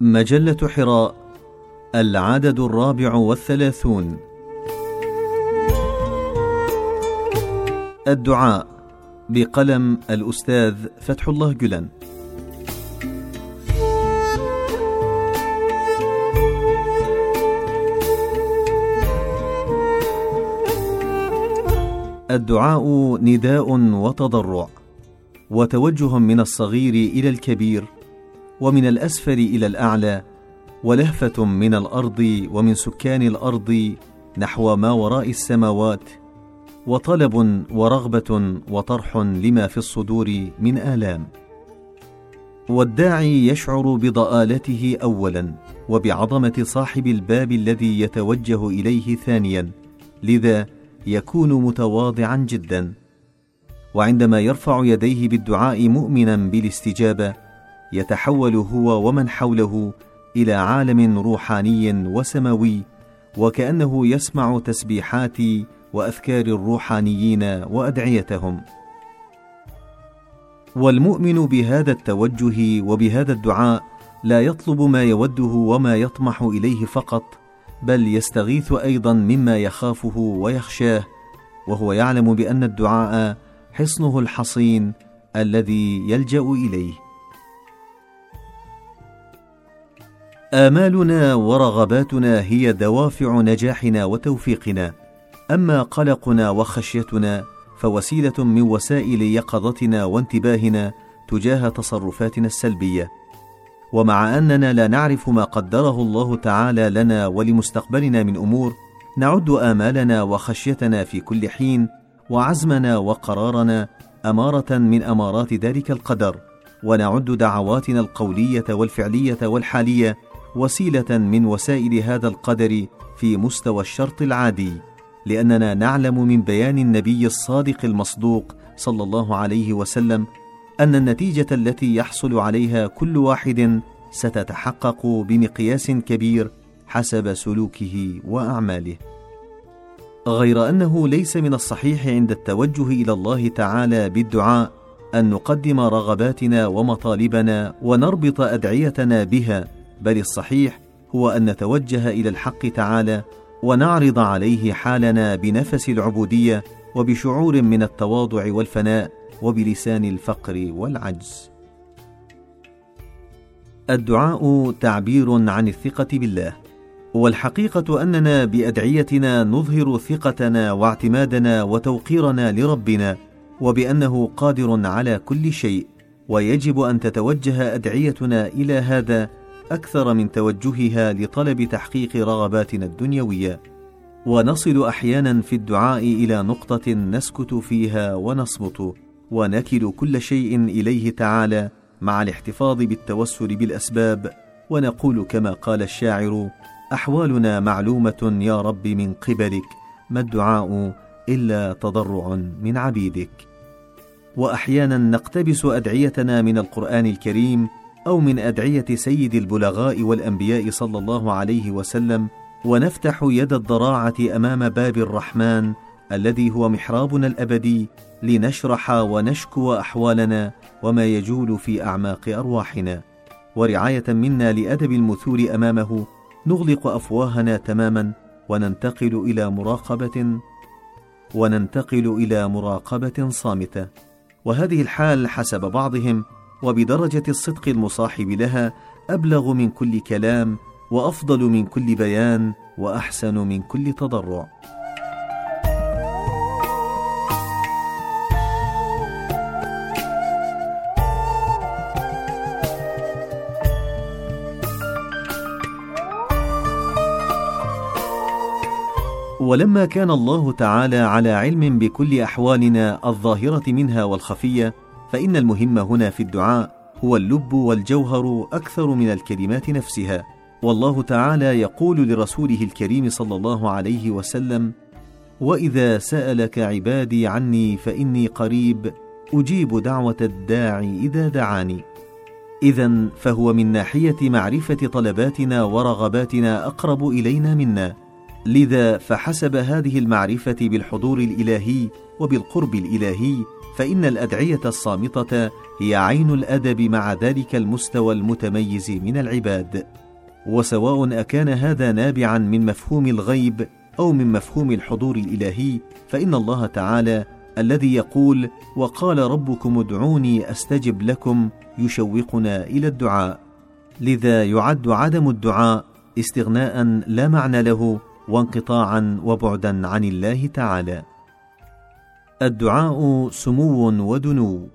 مجلة حراء العدد الرابع والثلاثون. الدعاء بقلم الأستاذ فتح الله جلن. الدعاء نداء وتضرع وتوجه من الصغير إلى الكبير. ومن الأسفل إلى الأعلى ولهفة من الأرض ومن سكان الأرض نحو ما وراء السماوات وطلب ورغبة وطرح لما في الصدور من آلام. والداعي يشعر بضآلته اولا وبعظمة صاحب الباب الذي يتوجه إليه ثانيا لذا يكون متواضعا جدا. وعندما يرفع يديه بالدعاء مؤمنا بالاستجابة يتحول هو ومن حوله إلى عالم روحاني وسماوي وكأنه يسمع تسبيحات وأذكار الروحانيين وأدعيتهم. والمؤمن بهذا التوجه وبهذا الدعاء لا يطلب ما يوده وما يطمح إليه فقط بل يستغيث أيضا مما يخافه ويخشاه وهو يعلم بأن الدعاء حصنه الحصين الذي يلجأ إليه. آمالنا ورغباتنا هي دوافع نجاحنا وتوفيقنا. أما قلقنا وخشيتنا فوسيلة من وسائل يقظتنا وانتباهنا تجاه تصرفاتنا السلبية. ومع أننا لا نعرف ما قدره الله تعالى لنا ولمستقبلنا من أمور نعد آمالنا وخشيتنا في كل حين وعزمنا وقرارنا أمارة من أمارات ذلك القدر. ونعد دعواتنا القولية والفعلية والحالية وسيلة من وسائل هذا القدر في مستوى الشرط العادي لأننا نعلم من بيان النبي الصادق المصدوق صلى الله عليه وسلم أن النتيجة التي يحصل عليها كل واحد ستتحقق بمقياس كبير حسب سلوكه وأعماله. غير أنه ليس من الصحيح عند التوجه إلى الله تعالى بالدعاء أن نقدم رغباتنا ومطالبنا ونربط أدعيتنا بها بل الصحيح هو أن نتوجه إلى الحق تعالى ونعرض عليه حالنا بنفس العبودية وبشعور من التواضع والفناء وبلسان الفقر والعجز. الدعاء تعبير عن الثقة بالله والحقيقة أننا بأدعيتنا نظهر ثقتنا واعتمادنا وتوقيرنا لربنا وبأنه قادر على كل شيء ويجب أن تتوجه أدعيتنا إلى هذا أكثر من توجهها لطلب تحقيق رغباتنا الدنيوية ونصل أحيانا في الدعاء إلى نقطة نسكت فيها ونصمت ونكل كل شيء إليه تعالى مع الاحتفاظ بالتوسل بالأسباب ونقول كما قال الشاعر أحوالنا معلومة يا رب من قبلك ما الدعاء إلا تضرع من عبيدك. وأحيانا نقتبس أدعيتنا من القرآن الكريم أو من أدعية سيد البلغاء والأنبياء صلى الله عليه وسلم ونفتح يد الضراعة أمام باب الرحمن الذي هو محرابنا الأبدي لنشرح ونشكو أحوالنا وما يجول في أعماق أرواحنا. ورعاية منا لأدب المثول أمامه نغلق أفواهنا تماما وننتقل إلى مراقبة وننتقل إلى مراقبة صامتة. وهذه الحال حسب بعضهم وبدرجة الصدق المصاحب لها أبلغ من كل كلام وأفضل من كل بيان وأحسن من كل تضرع. ولما كان الله تعالى على علم بكل أحوالنا الظاهرة منها والخفية فإن المهم هنا في الدعاء هو اللب والجوهر أكثر من الكلمات نفسها. والله تعالى يقول لرسوله الكريم صلى الله عليه وسلم وإذا سألك عبادي عني فإني قريب أجيب دعوة الداعي إذا دعاني. اذا فهو من ناحية معرفة طلباتنا ورغباتنا أقرب إلينا منا. لذا فحسب هذه المعرفة بالحضور الإلهي وبالقرب الإلهي فإن الأدعية الصامتة هي عين الأدب مع ذلك المستوى المتميز من العباد. وسواء أكان هذا نابعا من مفهوم الغيب أو من مفهوم الحضور الإلهي فإن الله تعالى الذي يقول وقال ربكم ادعوني أستجب لكم يشوقنا إلى الدعاء. لذا يعد عدم الدعاء استغناء لا معنى له وانقطاعا وبعدا عن الله تعالى. الدعاء سمو ودنو.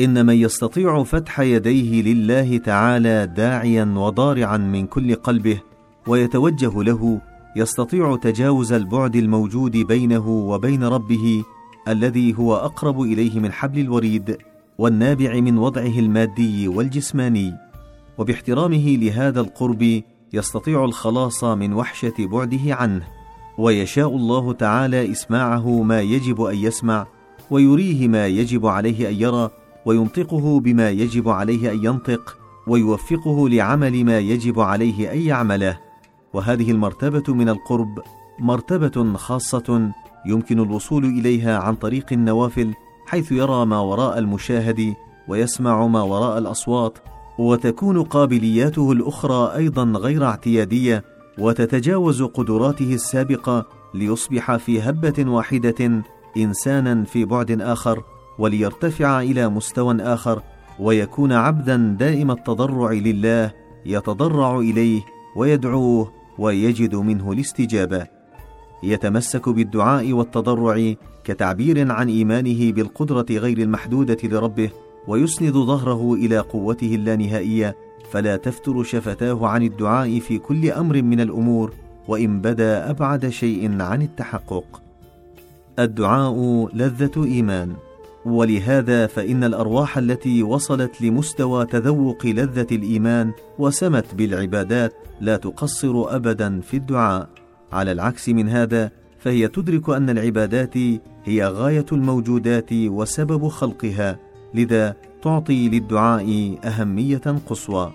إن من يستطيع فتح يديه لله تعالى داعيا وضارعا من كل قلبه ويتوجه له يستطيع تجاوز البعد الموجود بينه وبين ربه الذي هو أقرب إليه من حبل الوريد والنابع من وضعه المادي والجسماني. وباحترامه لهذا القرب يستطيع الخلاص من وحشة بعده عنه. ويشاء الله تعالى إسماعه ما يجب أن يسمع ويريه ما يجب عليه أن يرى وينطقه بما يجب عليه أن ينطق ويوفقه لعمل ما يجب عليه أن يعمله. وهذه المرتبة من القرب مرتبة خاصة يمكن الوصول إليها عن طريق النوافل حيث يرى ما وراء المشاهد ويسمع ما وراء الأصوات وتكون قابلياته الأخرى أيضا غير اعتيادية وتتجاوز قدراته السابقة ليصبح في هبة واحدة إنسانا في بعد آخر وليرتفع إلى مستوى آخر ويكون عبدا دائم التضرع لله يتضرع إليه ويدعوه ويجد منه الاستجابة. يتمسك بالدعاء والتضرع كتعبير عن إيمانه بالقدرة غير المحدودة لربه ويسند ظهره إلى قوته اللانهائية فلا تفتر شفتاه عن الدعاء في كل أمر من الأمور وإن بدا أبعد شيء عن التحقق. الدعاء لذة إيمان. ولهذا فإن الأرواح التي وصلت لمستوى تذوق لذة الإيمان وسمت بالعبادات لا تقصر ابدا في الدعاء. على العكس من هذا فهي تدرك أن العبادات هي غاية الموجودات وسبب خلقها. لذا تعطي للدعاء أهمية قصوى.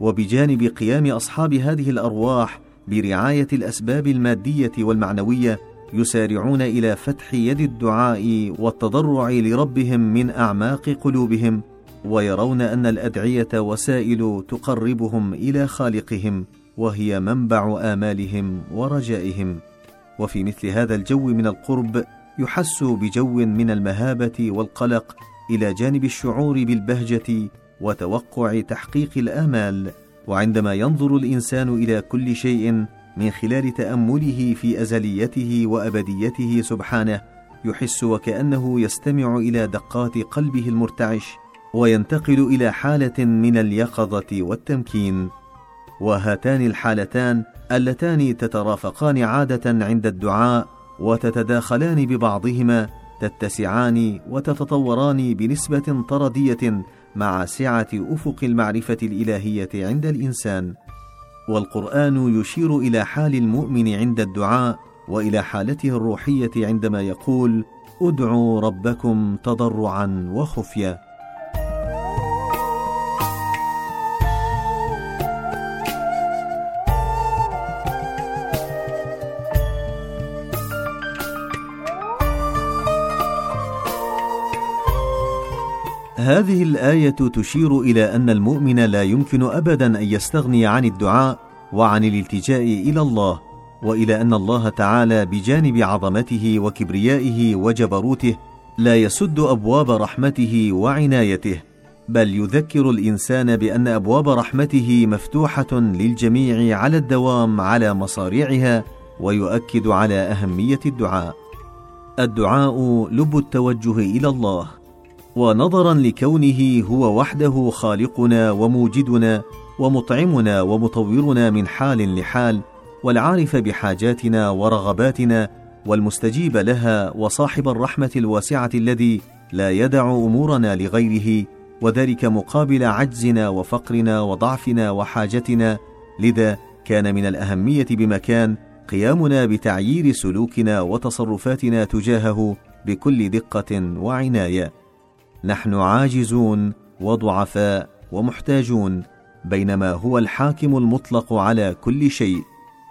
وبجانب قيام أصحاب هذه الأرواح برعاية الأسباب المادية والمعنوية يسارعون إلى فتح يد الدعاء والتضرع لربهم من أعماق قلوبهم ويرون أن الأدعية وسائل تقربهم إلى خالقهم وهي منبع آمالهم ورجائهم. وفي مثل هذا الجو من القرب يحس بجو من المهابة والقلق إلى جانب الشعور بالبهجة وتوقع تحقيق الآمال وعندما ينظر الإنسان إلى كل شيء من خلال تأمله في أزليته وأبديته سبحانه يحس وكأنه يستمع إلى دقات قلبه المرتعش وينتقل إلى حالة من اليقظة والتمكين. وهاتان الحالتان اللتان تترافقان عادة عند الدعاء وتتداخلان ببعضهما تتسعان وتتطوران بنسبة طردية مع سعة أفق المعرفة الإلهية عند الإنسان. والقرآن يشير إلى حال المؤمن عند الدعاء وإلى حالته الروحية عندما يقول ادعوا ربكم تضرعا وخفية. هذه الآية تشير إلى أن المؤمن لا يمكن ابدا أن يستغني عن الدعاء وعن الالتجاء إلى الله وإلى أن الله تعالى بجانب عظمته وكبريائه وجبروته لا يسد أبواب رحمته وعنايته بل يذكر الإنسان بأن أبواب رحمته مفتوحة للجميع على الدوام على مصاريعها ويؤكد على أهمية الدعاء. الدعاء لب التوجه إلى الله. ونظرا لكونه هو وحده خالقنا وموجدنا ومطعمنا ومطورنا من حال لحال والعارف بحاجاتنا ورغباتنا والمستجيب لها وصاحب الرحمة الواسعة الذي لا يدع أمورنا لغيره وذلك مقابل عجزنا وفقرنا وضعفنا وحاجتنا. لذا كان من الأهمية بمكان قيامنا بتعيير سلوكنا وتصرفاتنا تجاهه بكل دقة وعناية. نحن عاجزون وضعفاء ومحتاجون بينما هو الحاكم المطلق على كل شيء.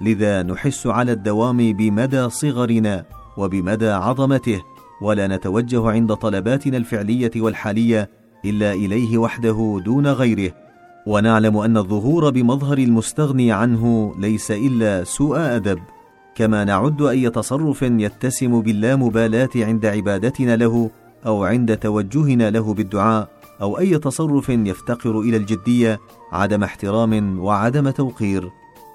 لذا نحس على الدوام بمدى صغرنا وبمدى عظمته. ولا نتوجه عند طلباتنا الفعلية والحالية إلا إليه وحده دون غيره. ونعلم أن الظهور بمظهر المستغني عنه ليس إلا سوء أدب. كما نعد أي تصرف يتسم باللامبالاة عند عبادتنا له أو عند توجهنا له بالدعاء أو أي تصرف يفتقر إلى الجدية عدم احترام وعدم توقير.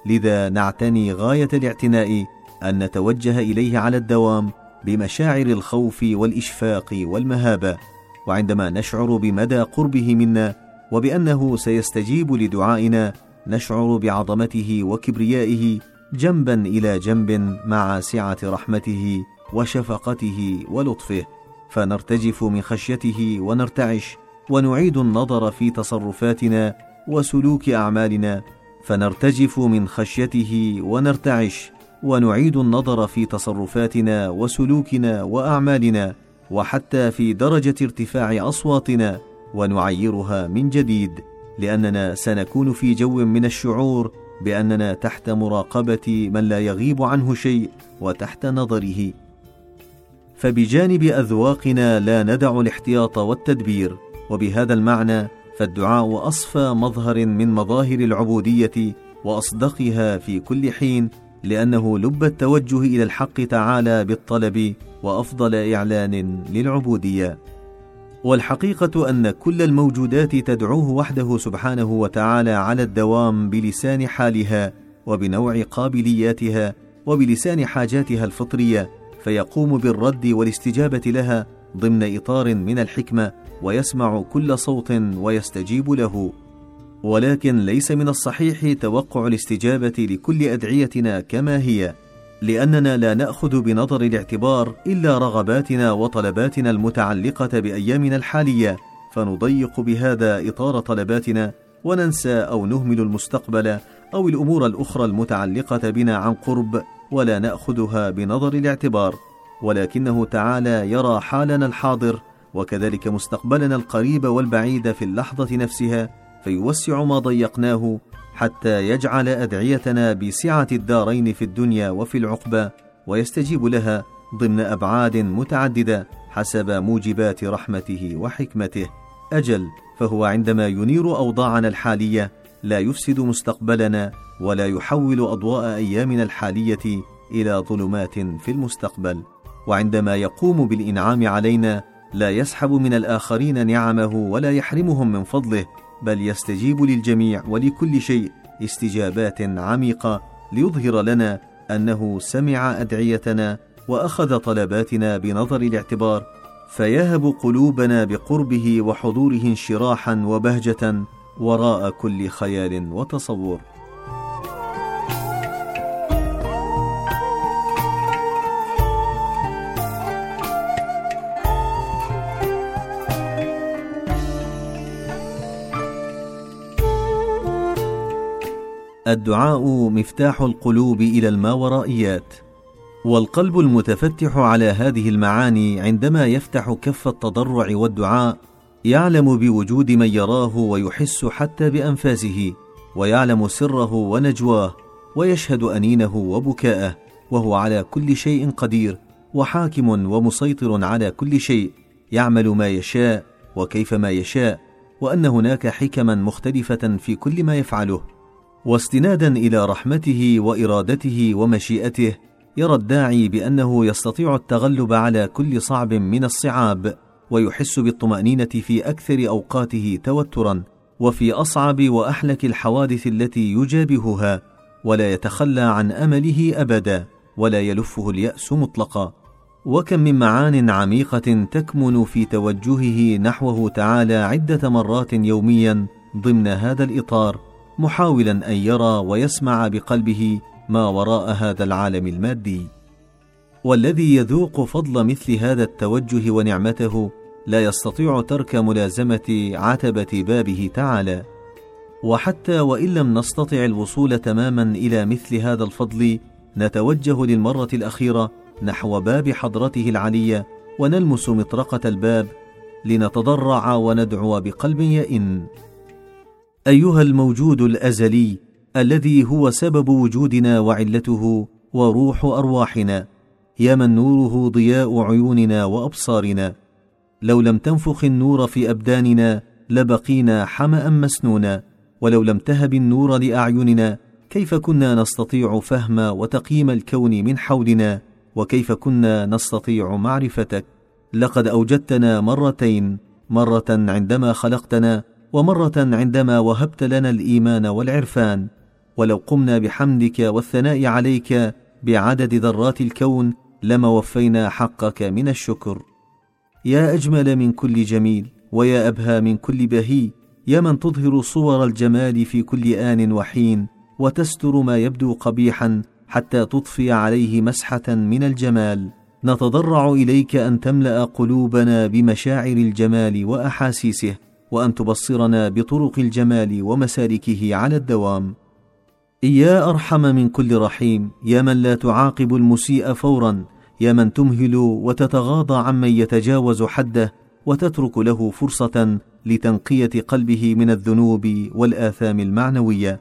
لذا نعتني غاية الاعتناء أن نتوجه إليه على الدوام بمشاعر الخوف والإشفاق والمهابة. وعندما نشعر بمدى قربه منا وبأنه سيستجيب لدعائنا نشعر بعظمته وكبريائه جنبا إلى جنب مع سعة رحمته وشفقته ولطفه. فنرتجف من خشيته ونرتعش ونعيد النظر في تصرفاتنا وسلوك أعمالنا فنرتجف من خشيته ونرتعش ونعيد النظر في تصرفاتنا وسلوكنا وأعمالنا وحتى في درجة ارتفاع أصواتنا ونعيرها من جديد لأننا سنكون في جو من الشعور بأننا تحت مراقبة من لا يغيب عنه شيء وتحت نظره. فبجانب أذواقنا لا ندع الاحتياط والتدبير وبهذا المعنى فالدعاء أصفى مظهر من مظاهر العبودية وأصدقها في كل حين لأنه لب التوجه إلى الحق تعالى بالطلب وأفضل إعلان للعبودية. والحقيقة أن كل الموجودات تدعوه وحده سبحانه وتعالى على الدوام بلسان حالها وبنوع قابلياتها وبلسان حاجاتها الفطرية فيقوم بالرد والاستجابة لها ضمن إطار من الحكمة ويسمع كل صوت ويستجيب له. ولكن ليس من الصحيح توقع الاستجابة لكل أدعيتنا كما هي لأننا لا نأخذ بنظر الاعتبار إلا رغباتنا وطلباتنا المتعلقة بأيامنا الحالية فنضيق بهذا إطار طلباتنا وننسى أو نهمل المستقبل أو الأمور الأخرى المتعلقة بنا عن قرب. ولا نأخذها بنظر الاعتبار ولكنه تعالى يرى حالنا الحاضر وكذلك مستقبلنا القريب والبعيد في اللحظة نفسها فيوسع ما ضيقناه حتى يجعل أدعيتنا بسعة الدارين في الدنيا وفي العقبى ويستجيب لها ضمن أبعاد متعددة حسب موجبات رحمته وحكمته. أجل فهو عندما ينير أوضاعنا الحالية لا يفسد مستقبلنا ولا يحول أضواء أيامنا الحالية إلى ظلمات في المستقبل. وعندما يقوم بالإنعام علينا لا يسحب من الآخرين نعمه ولا يحرمهم من فضله بل يستجيب للجميع ولكل شيء استجابات عميقة ليظهر لنا أنه سمع أدعيتنا وأخذ طلباتنا بنظر الاعتبار. فيهب قلوبنا بقربه وحضوره انشراحا وبهجه وراء كل خيال وتصور. الدعاء مفتاح القلوب إلى الماورائيات والقلب المتفتح على هذه المعاني عندما يفتح كف التضرع والدعاء يعلم بوجود من يراه ويحس حتى بأنفاسه ويعلم سره ونجواه ويشهد أنينه وبكاءه وهو على كل شيء قدير وحاكم ومسيطر على كل شيء يعمل ما يشاء وكيف ما يشاء وأن هناك حكما مختلفة في كل ما يفعله. واستنادا إلى رحمته وإرادته ومشيئته يرى الداعي بأنه يستطيع التغلب على كل صعب من الصعاب ويحس بالطمأنينة في أكثر أوقاته توترا وفي أصعب وأحلك الحوادث التي يجابهها ولا يتخلى عن أمله ابدا ولا يلفه اليأس مطلقا. وكم من معان عميقة تكمن في توجهه نحوه تعالى عدة مرات يوميا ضمن هذا الإطار. محاولا أن يرى ويسمع بقلبه ما وراء هذا العالم المادي. والذي يذوق فضل مثل هذا التوجه ونعمته لا يستطيع ترك ملازمة عتبة بابه تعالى. وحتى وإن لم نستطع الوصول تماما إلى مثل هذا الفضل نتوجه للمرة الأخيرة نحو باب حضرته العلية ونلمس مطرقة الباب لنتضرع وندعو بقلب يئن. أيها الموجود الأزلي الذي هو سبب وجودنا وعلته وروح أرواحنا يا من نوره ضياء عيوننا وأبصارنا. لو لم تنفخ النور في أبداننا لبقينا حمأ مسنونا ولو لم تهب النور لأعيننا كيف كنا نستطيع فهم وتقييم الكون من حولنا؟ وكيف كنا نستطيع معرفتك؟ لقد أوجدتنا مرتين مرة عندما خلقتنا ومرة عندما وهبت لنا الإيمان والعرفان ولو قمنا بحمدك والثناء عليك بعدد ذرات الكون لما وفينا حقك من الشكر. يا أجمل من كل جميل ويا أبهى من كل بهي يا من تظهر صور الجمال في كل آن وحين وتستر ما يبدو قبيحا حتى تضفي عليه مسحة من الجمال. نتضرع إليك أن تملأ قلوبنا بمشاعر الجمال وأحاسيسه. وأن تبصرنا بطرق الجمال ومسالكه على الدوام. يا أرحم من كل رحيم يا من لا تعاقب المسيء فورا يا من تمهل وتتغاضى عمن يتجاوز حده وتترك له فرصة لتنقية قلبه من الذنوب والآثام المعنوية.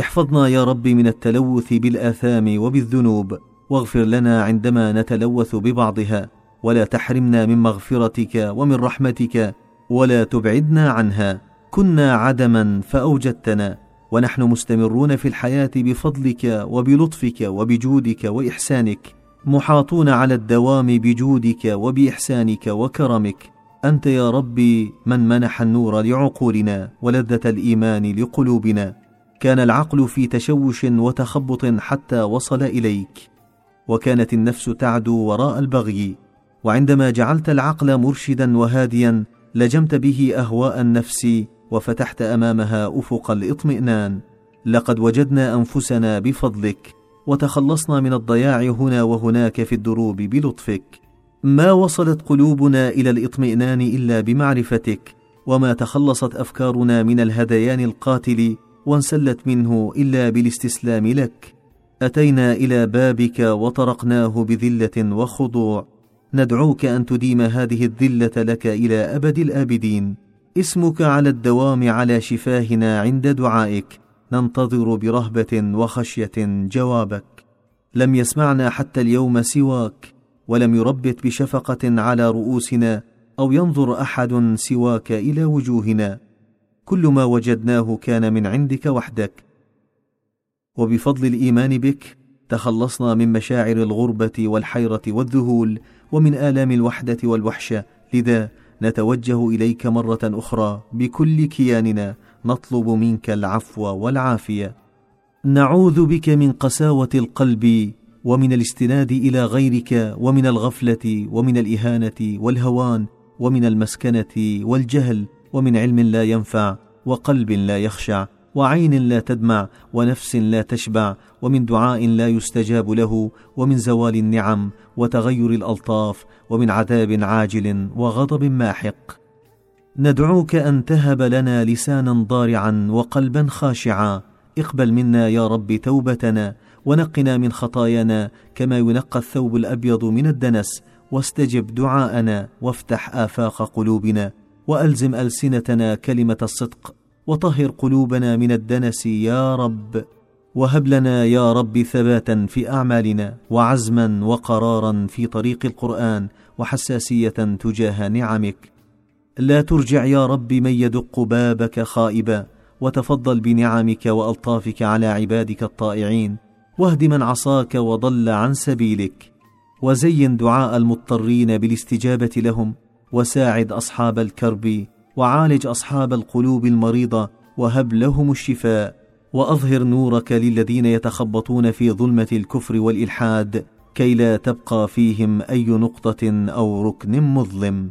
احفظنا يا رب من التلوث بالآثام وبالذنوب واغفر لنا عندما نتلوث ببعضها ولا تحرمنا من مغفرتك ومن رحمتك ولا تبعدنا عنها. كنا عدما فأوجدتنا ونحن مستمرون في الحياة بفضلك وبلطفك وبجودك وإحسانك محاطون على الدوام بجودك وبإحسانك وكرمك. أنت يا ربي من منح النور لعقولنا ولذة الإيمان لقلوبنا. كان العقل في تشوش وتخبط حتى وصل إليك. وكانت النفس تعدو وراء البغي. وعندما جعلت العقل مرشدا وهاديا لجمت به أهواء النفس وفتحت أمامها أفق الاطمئنان. لقد وجدنا أنفسنا بفضلك وتخلصنا من الضياع هنا وهناك في الدروب بلطفك. ما وصلت قلوبنا إلى الاطمئنان إلا بمعرفتك وما تخلصت أفكارنا من الهذيان القاتل وانسلت منه إلا بالاستسلام لك. أتينا إلى بابك وطرقناه بذلة وخضوع. ندعوك أن تديم هذه الذلة لك إلى أبد الآبدين. اسمك على الدوام على شفاهنا عند دعائك. ننتظر برهبة وخشية جوابك. لم يسمعنا حتى اليوم سواك. ولم يربت بشفقة على رؤوسنا أو ينظر أحد سواك إلى وجوهنا. كل ما وجدناه كان من عندك وحدك. وبفضل الإيمان بك تخلصنا من مشاعر الغربة والحيرة والذهول. ومن آلام الوحدة والوحشه لذا نتوجه إليك مرة أخرى بكل كياننا نطلب منك العفو والعافية. نعوذ بك من قساوة القلب ومن الاستناد إلى غيرك ومن الغفلة ومن الإهانة والهوان ومن المسكنة والجهل ومن علم لا ينفع وقلب لا يخشع. وعين لا تدمع ونفس لا تشبع ومن دعاء لا يستجاب له ومن زوال النعم وتغير الألطاف ومن عذاب عاجل وغضب ماحق. ندعوك أن تهب لنا لسانا ضارعا وقلبا خاشعا. اقبل منا يا رب توبتنا ونقنا من خطايانا كما ينقى الثوب الأبيض من الدنس. واستجب دعاءنا وافتح آفاق قلوبنا وألزم ألسنتنا كلمة الصدق وطهر قلوبنا من الدنس يا رب وهب لنا يا رب ثباتا في أعمالنا وعزما وقرارا في طريق القرآن وحساسية تجاه نعمك. لا ترجع يا رب من يدق بابك خائبا وتفضل بنعمك وألطافك على عبادك الطائعين واهد من عصاك وضل عن سبيلك. وزين دعاء المضطرين بالاستجابة لهم وساعد أصحاب الكرب وعالج أصحاب القلوب المريضة وهب لهم الشفاء وأظهر نورك للذين يتخبطون في ظلمة الكفر والإلحاد كي لا تبقى فيهم أي نقطة أو ركن مظلم.